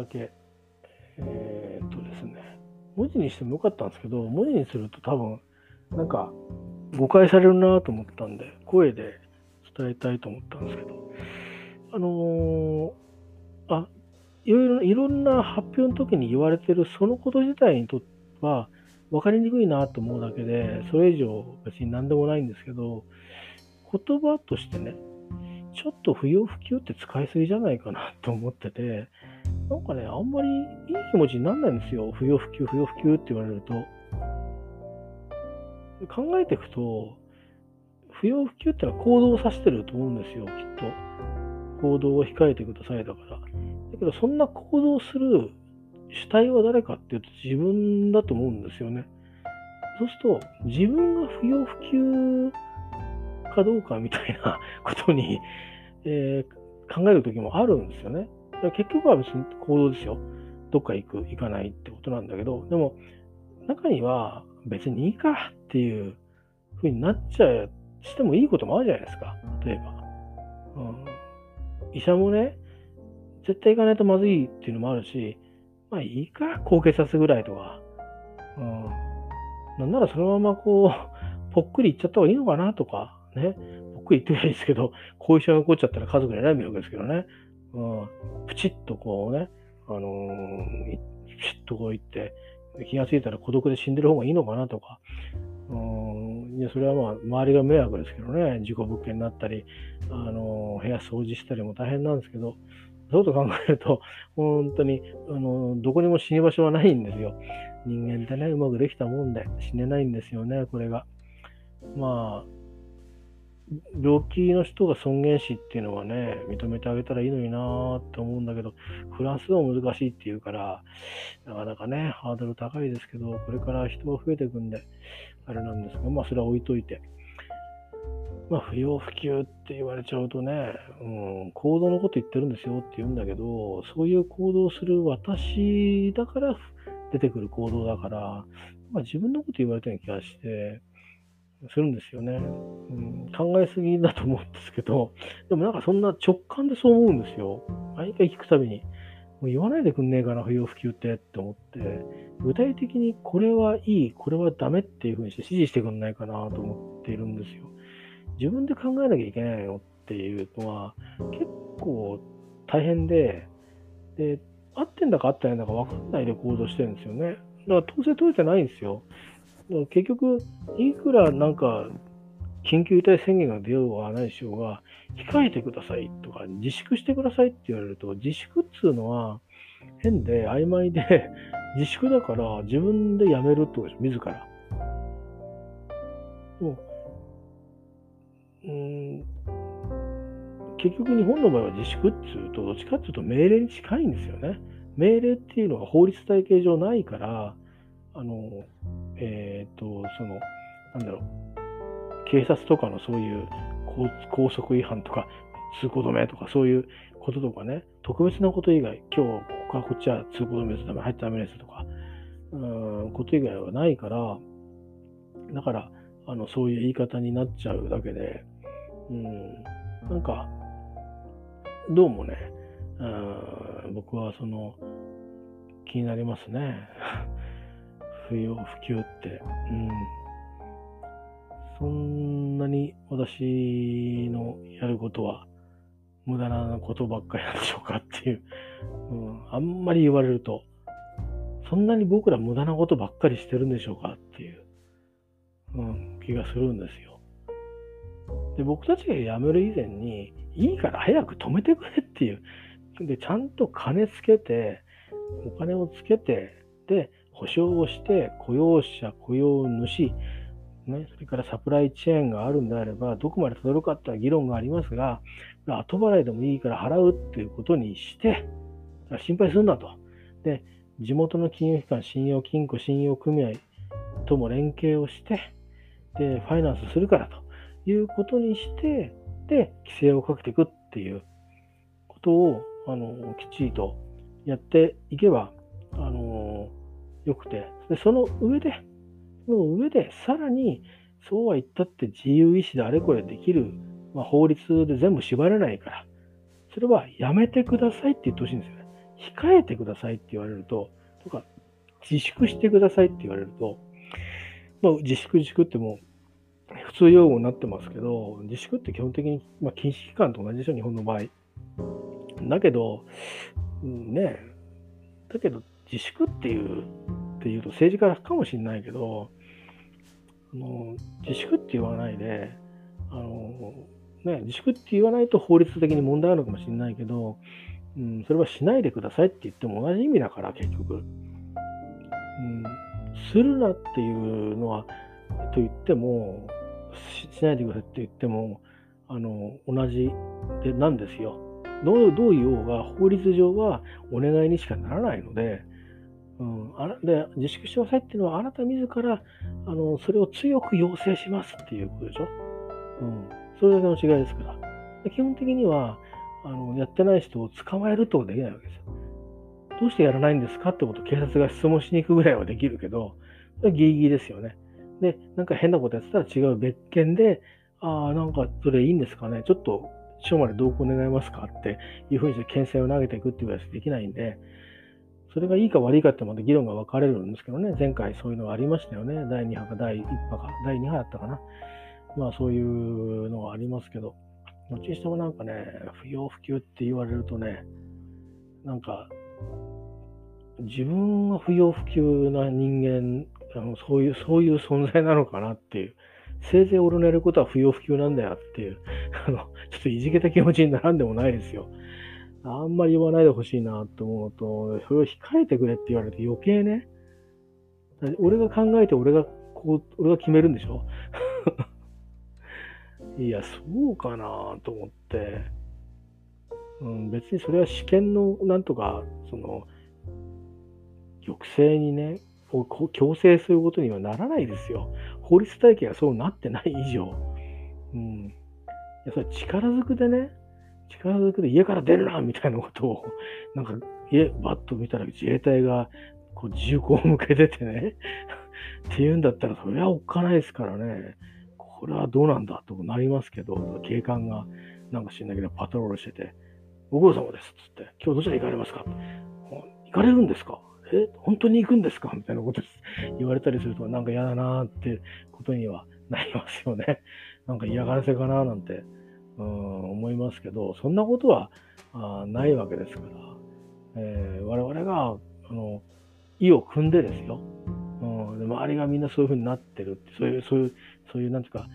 だけ、えっ、とですね、文字にしてもよかったんですけど、文字にすると多分、なんか、誤解されるなと思ったんで、声で伝えたいと思ったんですけど、あのー、あ、いろいろ、いろんな発表の時に言われてるそのこと自体にとっては、分かりにくいなと思うだけで、それ以上別に何でもないんですけど、言葉としてね、ちょっと不要不急って使いすぎじゃないかなと思ってて、なんかね、あんまりいい気持ちにならないんですよ。不要不急、不要不急って言われると。考えていくと、不要不急ってのは行動を指してると思うんですよ、きっと。行動を控えてくださいだから。だけど、そんな行動する主体は誰かっていうと自分だと思うんですよね。そうすると、自分が不要不急かどうかみたいなことに、えー、考える時もあるんですよね。結局は別に行動ですよ。どっか行く、行かないってことなんだけど、でも、中には別にいいかっていうふうになっちゃう、してもいいこともあるじゃないですか。例えば。うん、医者もね、絶対行かないとまずいっていうのもあるし、まあいいか、高血圧ぐらいとか。うん。なんならそのままこう、ぽっくりいっちゃった方がいいのかなとか、ね。ぽっくり言ってないですけど、後遺症が起こっちゃったら家族に選ぶわけですけどね。うん。プチッとこうね、あのー、プチッとこう言って、気がついたら孤独で死んでる方がいいのかなとか。うん。いや、それはまあ、周りが迷惑ですけどね。事故物件になったり、あのー、部屋掃除したりも大変なんですけど、そうと考えると、本当に、あの、どこにも死に場所はないんですよ。人間ってね、うまくできたもんで死ねないんですよね、これが。まあ、病気の人が尊厳死っていうのはね、認めてあげたらいいのになーって思うんだけど、フランスは難しいっていうから、なかなかね、ハードル高いですけど、これから人が増えていくんで、あれなんですが、まあそれは置いといて。まあ、不要不急って言われちゃうとね、うん、行動のこと言ってるんですよって言うんだけど、そういう行動をする私だから出てくる行動だから、まあ、自分のこと言われたような気がして、するんですよね、うん。考えすぎだと思うんですけど、でもなんかそんな直感でそう思うんですよ。毎回聞くたびに。もう言わないでくんねえかな、不要不急ってって思って、具体的にこれはいい、これはダメっていうふうにして指示してくんないかなと思っているんですよ。自分で考えなきゃいけないよっていうのは結構大変で、で、合ってんだか合ってないんだか分かんないで行動してるんですよね。だから統制取れてないんですよ。結局、いくらなんか緊急事態宣言が出ようがないでしょうが、控えてくださいとか、自粛してくださいって言われると、自粛っつうのは変で曖昧で、自粛だから自分でやめるってことです、自ら。もううん、結局日本の場合は自粛っていうと、どっちかっていうと命令に近いんですよね。命令っていうのが法律体系上ないから、あの、えっ、ー、と、その、なんだろう、警察とかのそういう高速違反とか、通行止めとかそういうこととかね、特別なこと以外、今日ここかこっちは通行止めです。るため入ってダメですとか、うん、こと以外はないから、だから、あの、そういう言い方になっちゃうだけで、うん、なんか、どうもね、うん僕はその、気になりますね。不要不急って。うん。そんなに私のやることは無駄なことばっかりなんでしょうかっていう。うん、あんまり言われると、そんなに僕ら無駄なことばっかりしてるんでしょうかっていう。うん、気がするんですよ。で、僕たちが辞める以前に、いいから早く止めてくれっていう。で、ちゃんと金つけて、お金をつけて、で、保証をして、雇用者、雇用主、ね、それからサプライチェーンがあるんであれば、どこまで届るかって議論がありますが、後払いでもいいから払うっていうことにして、心配するんだと。で、地元の金融機関、信用金庫、信用組合とも連携をして、で、ファイナンスするからということにして、で、規制をかけていくっていうことを、あの、きっちりとやっていけば、あの、よくて、でその上で、その上で、さらに、そうは言ったって自由意志であれこれできる、まあ、法律で全部縛れないから、それはやめてくださいって言ってほしいんですよね。控えてくださいって言われると、とか、自粛してくださいって言われると、まあ、自粛自粛ってもう普通用語になってますけど、自粛って基本的に、まあ、禁止期間と同じでしょ、日本の場合。だけど、ねだけど、自粛っていう、っていうと政治家かもしれないけど、あの自粛って言わないで、あのね、自粛って言わないと法律的に問題あるかもしれないけど、うん、それはしないでくださいって言っても同じ意味だから、結局。うん、するなっていうのは、と言ってもし、しないでくださいって言っても、あの、同じでなんですよ。どうどう言おうが、法律上はお願いにしかならないので、うん、あで自粛してくださいっていうのは、あなた自らあのそれを強く要請しますっていうことでしょ？うん、それだけの違いですから。基本的にはあの、やってない人を捕まえるってことはできないわけですよ。どうしてやらないんですかってことを警察が質問しに行くぐらいはできるけど、それギリギリですよね。で、なんか変なことやってたら違う別件で、ああ、なんかそれいいんですかね？ちょっと署まで同行願いますか？っていうふうにして牽制を投げていくっていうぐらいしかできないんで、それがいいか悪いかってまた議論が分かれるんですけどね、前回そういうのがありましたよね。第2波か第1波か、第2波だったかな。まあそういうのがありますけど、どっちにしてもなんかね、不要不急って言われるとね、なんか、自分が不要不急な人間、あのそういう、そういう存在なのかなっていう。せいぜい俺のやることは不要不急なんだよっていう、あの、ちょっといじけた気持ちにならんでもないですよ。あんまり言わないでほしいなと思うと、それを控えてくれって言われて余計ね、俺が考えて俺がこう、俺が決めるんでしょ？いや、そうかなと思って、うん、別にそれは試験のなんとか、その、抑制にね、強制することにはならないですよ。法律体系がそうなってない以上。うん。いや、それ力ずくでね、力ずくで家から出るなみたいなことを、なんか、家、バッと見たら自衛隊が、こう、銃口を向けててね っていうんだったら、それはおっかないですからね。これはどうなんだとなりますけど、警官が、なんか知んないけど、パトロールしてて、ご苦労様ですっつって、今日どちら行かれますか行かれるんですかえ、本当に行くんですか？みたいなこと言われたりすると、なんか嫌だなーってことにはなりますよね。なんか嫌がらせかななんて、うん、思いますけど、そんなことはあないわけですから、えー、我々が、あの、意を組んでですよ。うん、で周りがみんなそういうふうになってるって、そういう、そういう、そういう、なんていうか、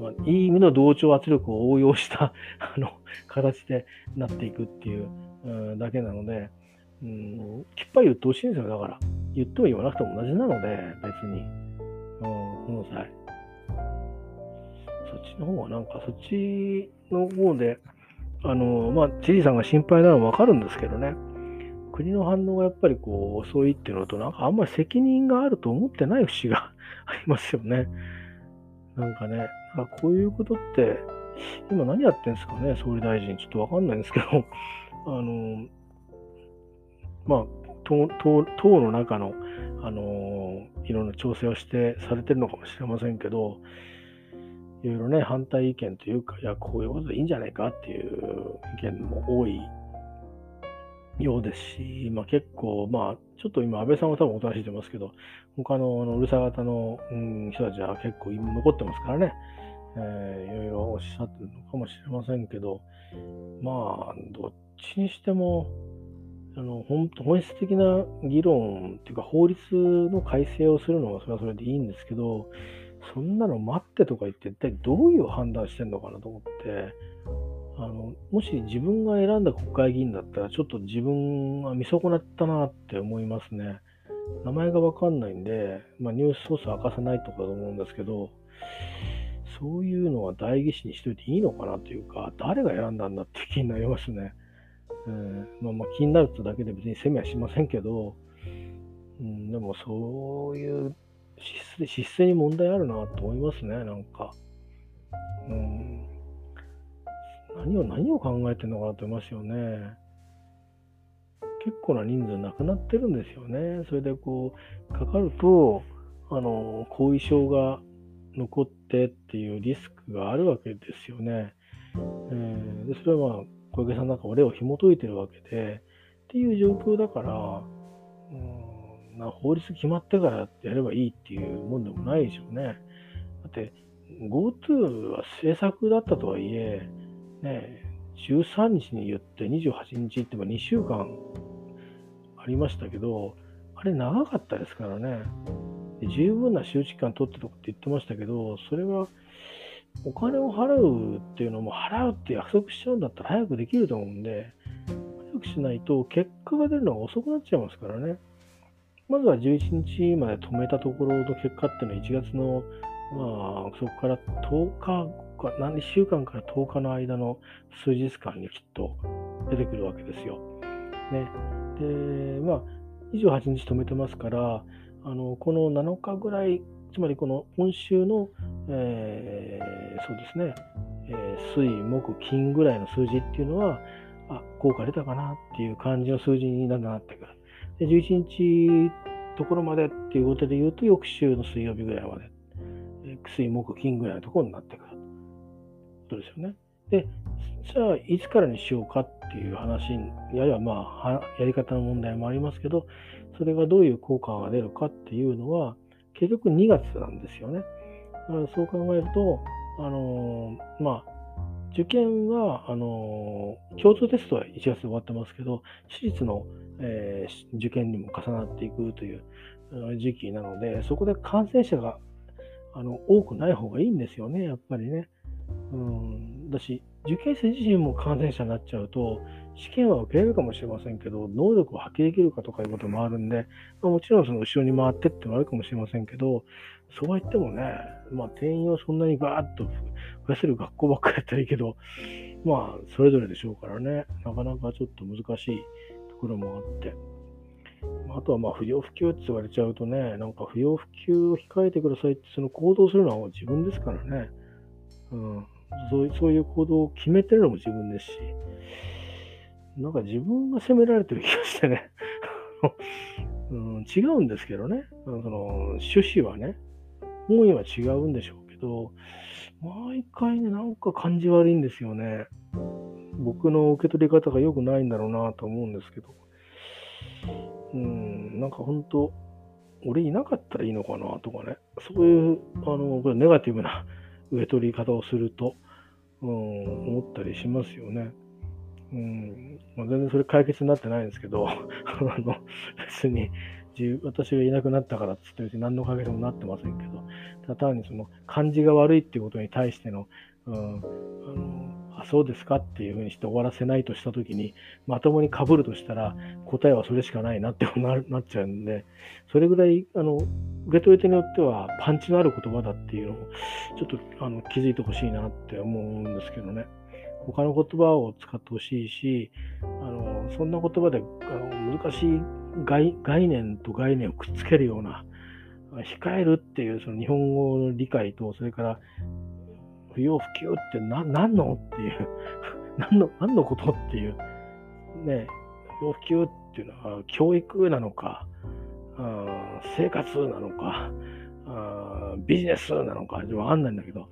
まあ、いい意味の同調圧力を応用した あの形でなっていくっていう、うん、だけなので、うん、きっぱり言ってほしいんですよ。だから。言っても言わなくても同じなので、別に。うん、この際。そっちの方はなんか、そっちの方で、あの、まあ、知事さんが心配なのはわかるんですけどね。国の反応がやっぱりこう遅いっていうのと、なんかあんまり責任があると思ってない節が ありますよね。なんかね、かこういうことって、今何やってんですかね、総理大臣。ちょっとわかんないんですけど、あの、まあ、党党の中の、あのいろんな調整をしてされてるのかもしれませんけど、いろいろね、反対意見というか、いや、こういうことでいいんじゃないかっていう意見も多いようですし、まあ、結構、まあ、ちょっと今、安倍さんは多分おとなしいと思いますけど、他のあのうるさ型の、うん、人たちは結構今残ってますからね、えー、いろいろおっしゃってるのかもしれませんけど、まあ、どっちにしても、あの本本質的な議論っていうか法律の改正をするのはそれはそれでいいんですけど、そんなの待ってとか言って一体どういう判断してんのかなと思って、あのもし自分が選んだ国会議員だったらちょっと自分は見損なったなって思いますね。名前がわかんないんで、まあ、ニュースソース明かせないとかと思うんですけど、そういうのは代議士にしといていいのかなというか、誰が選んだんだって気になりますね。うん、まあ、まあ気になるとだけで別に責めはしませんけど、うん、でもそういう質質に問題あるなと思いますね、なんか。うん、何を何を考えてるのかなと思いますよね。結構な人数亡くなってるんですよね。それでこう、かかると、あの、後遺症が残ってっていうリスクがあるわけですよね。えー、でそれはまあ、小池さんなんか俺を紐解いてるわけで、っていう状況だから、うん、な法律決まってからやればいいっていうもんでもないでしょうね。だって、GoTo は政策だったとはいえ、ね、13日に言って28日って2週間ありましたけど、あれ長かったですからね。十分な周知期間取ってとかって言ってましたけど、それはお金を払うっていうのも払うって約束しちゃうんだったら早くできると思うんで、早くしないと結果が出るのが遅くなっちゃいますからね。まずは11日まで止めたところの結果っていうのは1月の、まあ、そこから10日か、何週間から10日の間の数日間にきっと出てくるわけですよ。ね。で、まあ、28日止めてますから、あのこの7日ぐらい、つまりこの今週の、えー、そうですね、えー、水、木、金ぐらいの数字っていうのは、あ、効果出たかなっていう感じの数字になってくる。で11日ところまでっていうことで言うと、翌週の水曜日ぐらいまで、えー、水、木、金ぐらいのところになってくる。ことですよね。で、じゃあ、いつからにしようかっていう話に、ややまあ、やり方の問題もありますけど、それがどういう効果が出るかっていうのは、結局2月なんですよね。だからそう考えると、あのー、まあ、受験は、あのー、共通テストは1月で終わってますけど、私立の、えー、受験にも重なっていくという時期なので、そこで感染者があの多くない方がいいんですよね、やっぱりね。うん、だし、受験生自身も感染者になっちゃうと、試験は受けれるかもしれませんけど、能力を発揮できるかとかいうこともあるんで、まあ、もちろんその後ろに回ってってもあるかもしれませんけど、そうは言ってもね、まあ、定員をそんなにバーッと増やせる学校ばっかりやったらいいけど、まあ、それぞれでしょうからね、なかなかちょっと難しいころもあって。あとはまあ不要不急って言われちゃうとね、なんか不要不急を控えてくださいって、その行動するのは自分ですからね。うん、そういうそういう行動を決めてるのも自分ですし、なんか自分が責められてる気がしてね、うん、違うんですけどね、その趣旨はね、本意は違うんでしょうど、毎回ね、なんか感じ悪いんですよね。僕の受け取り方が良くないんだろうなと思うんですけど、うん、なんか本当、俺いなかったらいいのかなとかね、そういう、あの、これネガティブな 受け取り方をすると、うん、思ったりしますよね。うんまあ、全然それ解決になってないんですけど、あの別に私がいなくなったからっつって別に何のおかげでもなってませんけど、ただ単にその感じが悪いっていうことに対しての、うん、あのあ、そうですかっていうふうにして終わらせないとしたときに、まともにかぶるとしたら、答えはそれしかないなってななっちゃうんで、それぐらい、あの、受け取り手によってはパンチのある言葉だっていうのを、ちょっとあの気づいてほしいなって思うんですけどね。他の言葉を使ってほしいし、あのそんな言葉であの難しい概概念と概念をくっつけるような、控えるっていうその日本語の理解と、それから不要不急って何何のっていう、何の、何のことっていう、ね、不要不急っていうのは教育なのか、あ生活なのかあ、ビジネスなのか、わかんないんだけど、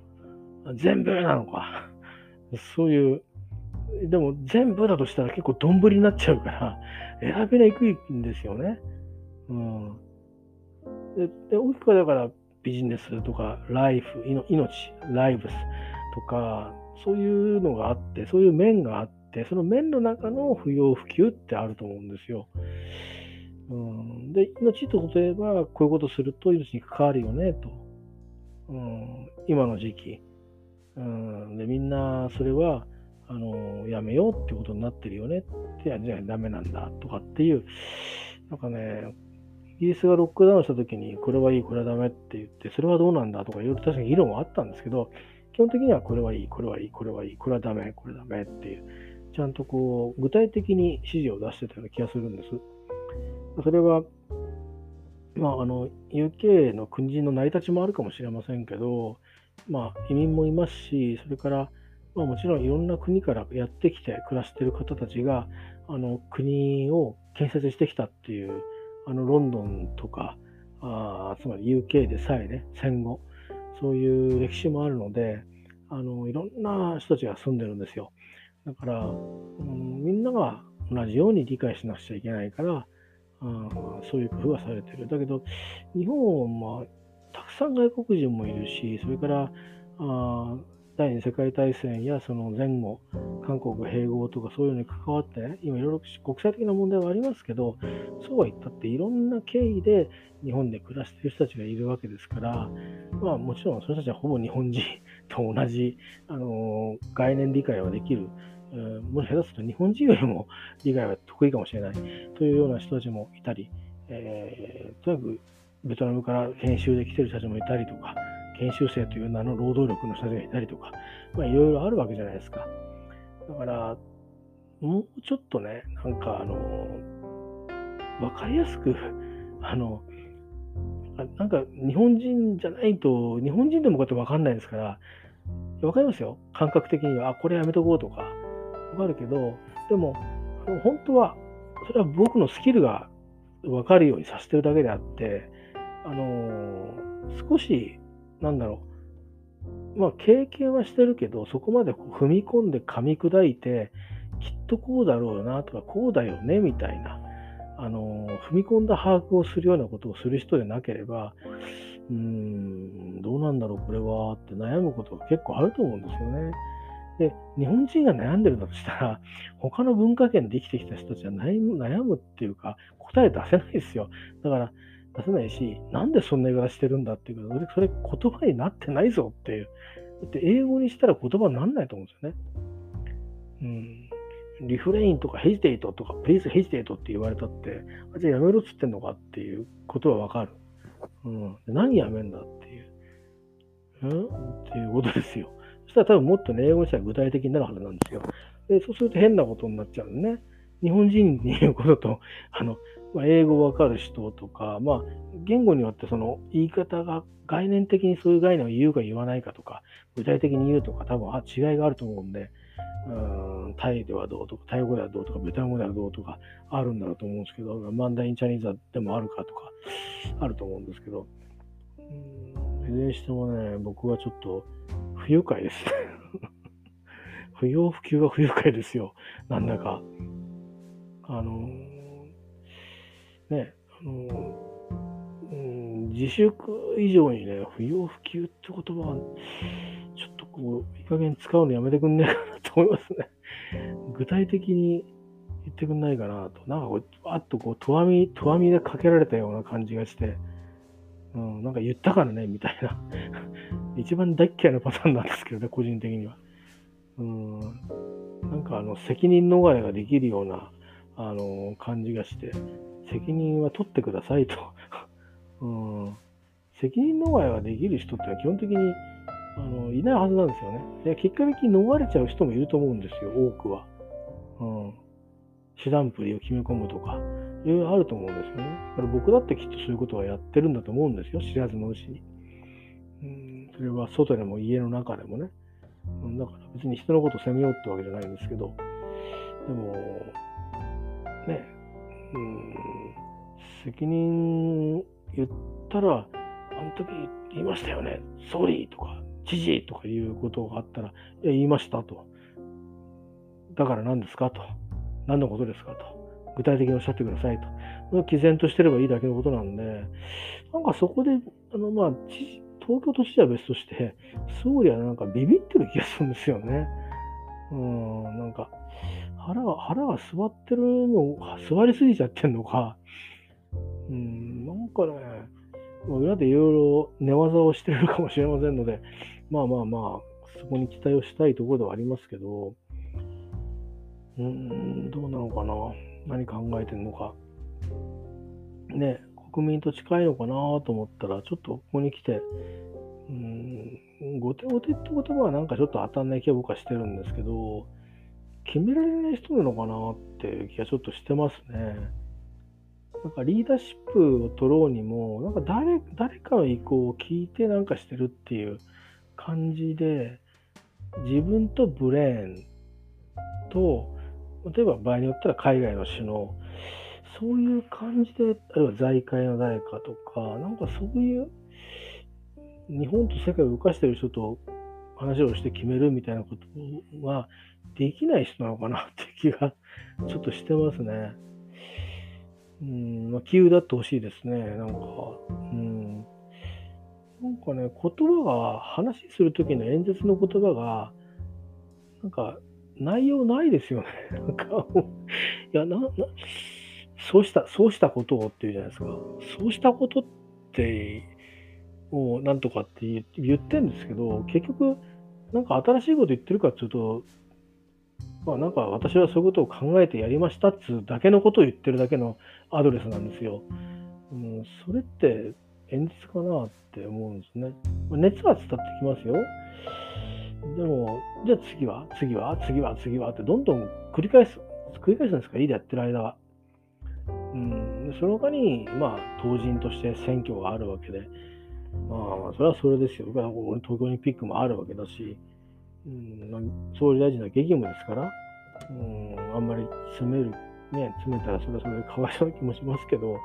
全部なのか、そういう、でも全部だとしたら結構丼になっちゃうから、選べにくいんですよね。うん。で、で大きくはだから、ビジネスとか、ライフ、命、ライブスとか、そういうのがあって、そういう面があって、その面の中の不要不急ってあると思うんですよ。うん、で、命と例えば、こういうことすると命に関わるよね、と。うん、今の時期。うん、で、みんなそれは、あの、やめようってことになってるよねって、じゃあダメなんだとかっていう、なんかね、イギリスがロックダウンした時に、これはいい、これはダメって言って、それはどうなんだとかいろいろ確かに議論はあったんですけど、基本的にはこれはいい、これはいい、これはいい、これはダメ、これダメっていう、ちゃんとこう、具体的に指示を出してたような気がするんです。それは、まあ、あの、UK の国人の成り立ちもあるかもしれませんけど、まあ、移民もいますし、それから、まあ、もちろんいろんな国からやってきて暮らしている方たちが、あの国を建設してきたっていうあのロンドンとか、あつまり UK でさえね、戦後、そういう歴史もあるので、あのいろんな人たちが住んでるんですよ。だから、うん、みんなが同じように理解しなくちゃいけないから、あそういう工夫がされてる。だけど、日本は、まあ、たくさん外国人もいるし、それからあ第二次世界大戦やその前後、韓国併合とかそういうのに関わって、今いろいろ国際的な問題はありますけど、そうは言ったっていろんな経緯で日本で暮らしている人たちがいるわけですから、まあもちろんその人たちはほぼ日本人と同じ、あの概念理解はできる。もし下手すると日本人よりも理解は得意かもしれないというような人たちもいたり、えー、とにかくベトナムから研修で来てる人たちもいたりとか、研修生という名の労働力の人たちがいたりとか、まあ、いろいろあるわけじゃないですか。だから、もうちょっとね、なんかあの、わかりやすく、あの、なんか日本人じゃないと、日本人でもこうやってわかんないですから、わかりますよ。感覚的には、あ、これやめとこうとか、わかるけど、でも、本当は、それは僕のスキルがわかるようにさせてるだけであって、あのー、少し、なんだろう、まあ、経験はしてるけど、そこまでこう踏み込んで噛み砕いて、きっとこうだろうなとか、こうだよねみたいな、あの、踏み込んだ把握をするようなことをする人でなければ、うーん、どうなんだろう、これはって悩むことが結構あると思うんですよね。で、日本人が悩んでるんだとしたら、他の文化圏で生きてきた人たちは悩む悩むっていうか、答え出せないですよ。だから、出せないし、なんでそんな言い方してるんだっていうか、それ言葉になってないぞっていう。だって英語にしたら言葉にならないと思うんですよね。うん。リフレインとかヘジテイトとか、プリーズヘジテイトって言われたって、あじゃあやめろっつってんのかっていうことはわかる。うん。何やめんだっていう。うん？っていうことですよ。そしたら多分もっとね、英語にしたら具体的になるはずなんですよ。で、そうすると変なことになっちゃうんね。日本人に言うことと、あの、まあ、英語わかる人とか、まあ、言語によってその言い方が概念的にそういう概念を言うか言わないかとか、具体的に言うとか、多分あ違いがあると思うんで、うんタイではどうとか、タイ語ではどうとか、ベトナムではどうとかあるんだろうと思うんですけど、マンダインチャニーザでもあるかとか、あると思うんですけど、うん、いずれにしてもね、僕はちょっと不愉快ですね。不要不急が不愉快ですよ。なんだか。あのね、あの、うん、自粛以上にね、不要不急って言葉は、ちょっとこう、いい加減使うのやめてくんねえかなと思いますね。具体的に言ってくんないかなと。なんかこう、あっとこう、とわみ、とわみでかけられたような感じがして、うん、なんか言ったからね、みたいな。一番大嫌いなパターンなんですけどね、個人的には。うん、なんかあの、責任逃れができるような、あの、感じがして、責任は取ってくださいと。うん、責任逃れができる人ってのは基本的にあのいないはずなんですよね。で結果的に逃れちゃう人もいると思うんですよ、多くは。うん。手段プリを決め込むとか、いろいろあると思うんですよね。だから僕だってきっとそういうことはやってるんだと思うんですよ、知らずのうちに。うん、それは外でも家の中でもね。うん、だから別に人のことを責めようってわけじゃないんですけど、でも、ね、うん、責任言ったら、あの時言いましたよね、ソーリーとか、知事とかいうことがあったら、いや、言いましたと。だから何ですか？と。何のことですか？と。具体的におっしゃってくださいと。毅然としてればいいだけのことなんで、なんかそこで、あの、まあ、東京都知事は別として、総理はなんかビビってる気がするんですよね。うん、なんか、腹が、腹が座ってるの、座りすぎちゃってんのか、うん、なんかね、裏でいろいろ寝技をしてるかもしれませんので、まあまあまあ、そこに期待をしたいところではありますけど、うん、どうなのかな。何考えてんのか。ね、国民と近いのかなと思ったら、ちょっとここに来て、うん、後手後手って言葉はなんかちょっと当たんない気は僕はしてるんですけど、決められない人なのかなって気がちょっとしてますね。なんかリーダーシップを取ろうにも、なんか誰誰かの意向を聞いてなんかしてるっていう感じで、自分とブレーンと、例えば場合によったら海外の首脳、そういう感じで、あるいは財界の誰かとか、なんかそういう、日本と世界を動かしてる人と話をして決めるみたいなことはできない人なのかなって気が ちょっとしてますね。うん、まあ、急だってほしいですね。なんか、うん。なんかね、言葉が、話するときの演説の言葉が、なんか、内容ないですよね。なんか、いや、な、な、そうした、そうしたことをっていうじゃないですか。そうしたことって、もうなんとかって言ってんですけど、結局、なんか新しいこと言ってるかっていうと、まあなんか私はそういうことを考えてやりましたっつうだけのことを言ってるだけのアドレスなんですよ。うん、それって演説かなって思うんですね。まあ、熱は伝ってきますよ。でも、じゃあ次は次は次は次はってどんどん繰り返す、繰り返すんですか？いいでやってる間は。うん、その他に、まあ、当人として選挙があるわけで、まあ、それはそれですよ。東京オリンピックもあるわけだし、うん、総理大臣の激務ですから、うん、あんまり詰める、ね、詰めたらそれはそれでかわいそうな気もしますけど、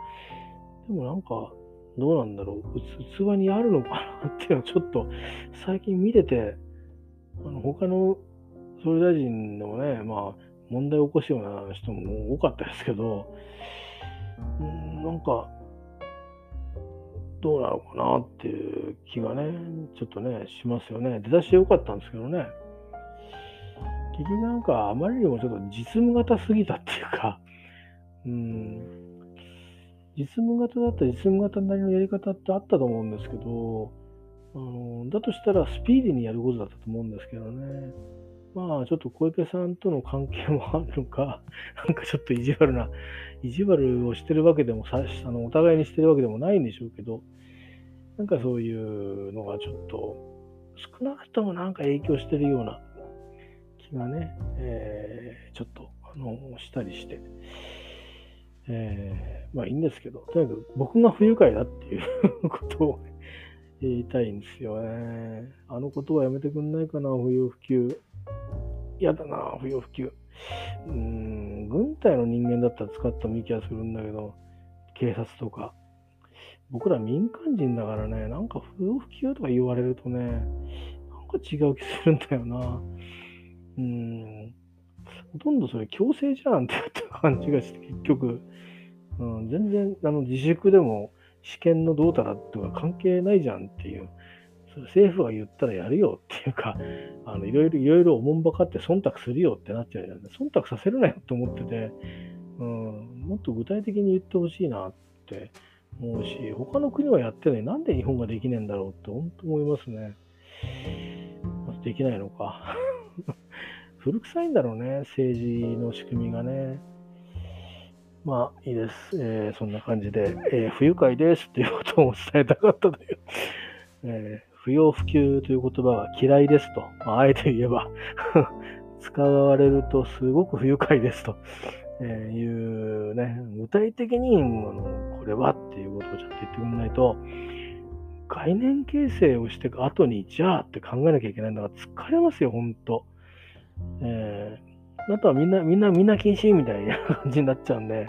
でもなんか、どうなんだろう、器にあるのかなっていうのはちょっと最近見てて、あの他の総理大臣でもね、まあ、問題を起こすような人も多かったですけど、うん、なんか、どうなのかなっていう気がね、ちょっとね、しますよね。出だしでよかったんですけどね。結局なんかあまりにもちょっと実務型すぎたっていうか、うん、実務型だったら実務型なりのやり方ってあったと思うんですけど、あのだとしたらスピーディーにやることだったと思うんですけどね。まあちょっと小池さんとの関係もあるのか、なんかちょっと意地悪な、意地悪をしてるわけでもさ、あのお互いにしてるわけでもないんでしょうけど、なんかそういうのがちょっと、少なくともなんか影響してるような気がね、えー、ちょっと、あの、したりして、えー、まあいいんですけど、とにかく僕が不愉快だっていうことを、言いたいんですよね。あのことはやめてくんないかな、不要不急。嫌だな、不要不急。うん、軍隊の人間だったら使ってもいい気がするんだけど、警察とか。僕ら民間人だからね、なんか不要不急とか言われるとね、なんか違う気するんだよな。うん。ほとんどそれ強制じゃんって感じがして、結局、うん、全然あの自粛でも試験のどうたらとか関係ないじゃんっていう。政府が言ったらやるよっていうか、あのいろいろいろいろおもんばかって忖度するよってなっちゃうじゃん。忖度させるなよと思ってて、うん、もっと具体的に言ってほしいなって思うし、他の国はやってるのになんで日本ができねえんだろうって本当思いますね。できないのか。古臭いんだろうね、政治の仕組みがね。まあいいです。えー、そんな感じで、えー、不愉快ですっていうことを伝えたかったという。えー、不要不急という言葉は嫌いですと。まあ、あえて言えば 使われるとすごく不愉快ですと。えいうね、具体的にあのこれはっていうことをちゃんと言ってくれないと、概念形成をしていく後に、じゃあって考えなきゃいけないんだから疲れますよ、ほんと。えー、あとはみんな、みんな、みんな禁止みたいな感じになっちゃうんで、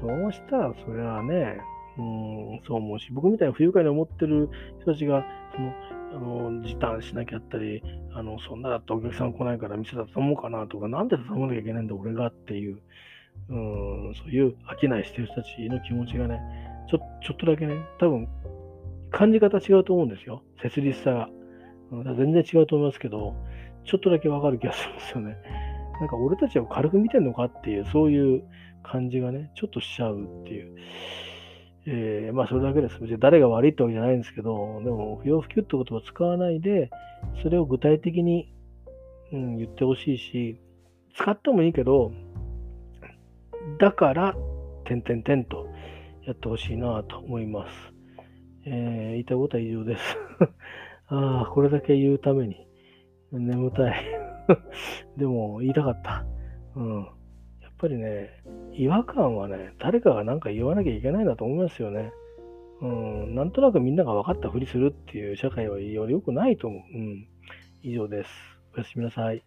そうしたらそれはね、うん、そう思うし、僕みたいに不愉快に思ってる人たちが、その、あの時短しなきゃったり、あのそんなだってお客さん来ないから店だと思うかなとか、なんで頼まなきゃいけないんだ、俺がっていう、うん、そういう商いしてる人たちの気持ちがね、ちょちょっとだけね、多分感じ方違うと思うんですよ。切実さが。うん、全然違うと思いますけど、ちょっとだけわかる気がするんですよね。なんか俺たちを軽く見てんのかっていう、そういう感じがね、ちょっとしちゃうっていう。えー、まあそれだけです。別に誰が悪いってわけじゃないんですけど、でも不要不急ってことを使わないで、それを具体的に、うん、言ってほしいし、使ってもいいけど、だから、点々点とやってほしいなと思います。えー、言いたいことは以上です。ああ、これだけ言うために眠たい。でも言いたかった。うん。っぱりね、違和感はね、誰かが何か言わなきゃいけないんだと思いますよね。うん、なんとなくみんなが分かったふりするっていう社会はより良くないと思う。うん。以上です。おやすみなさい。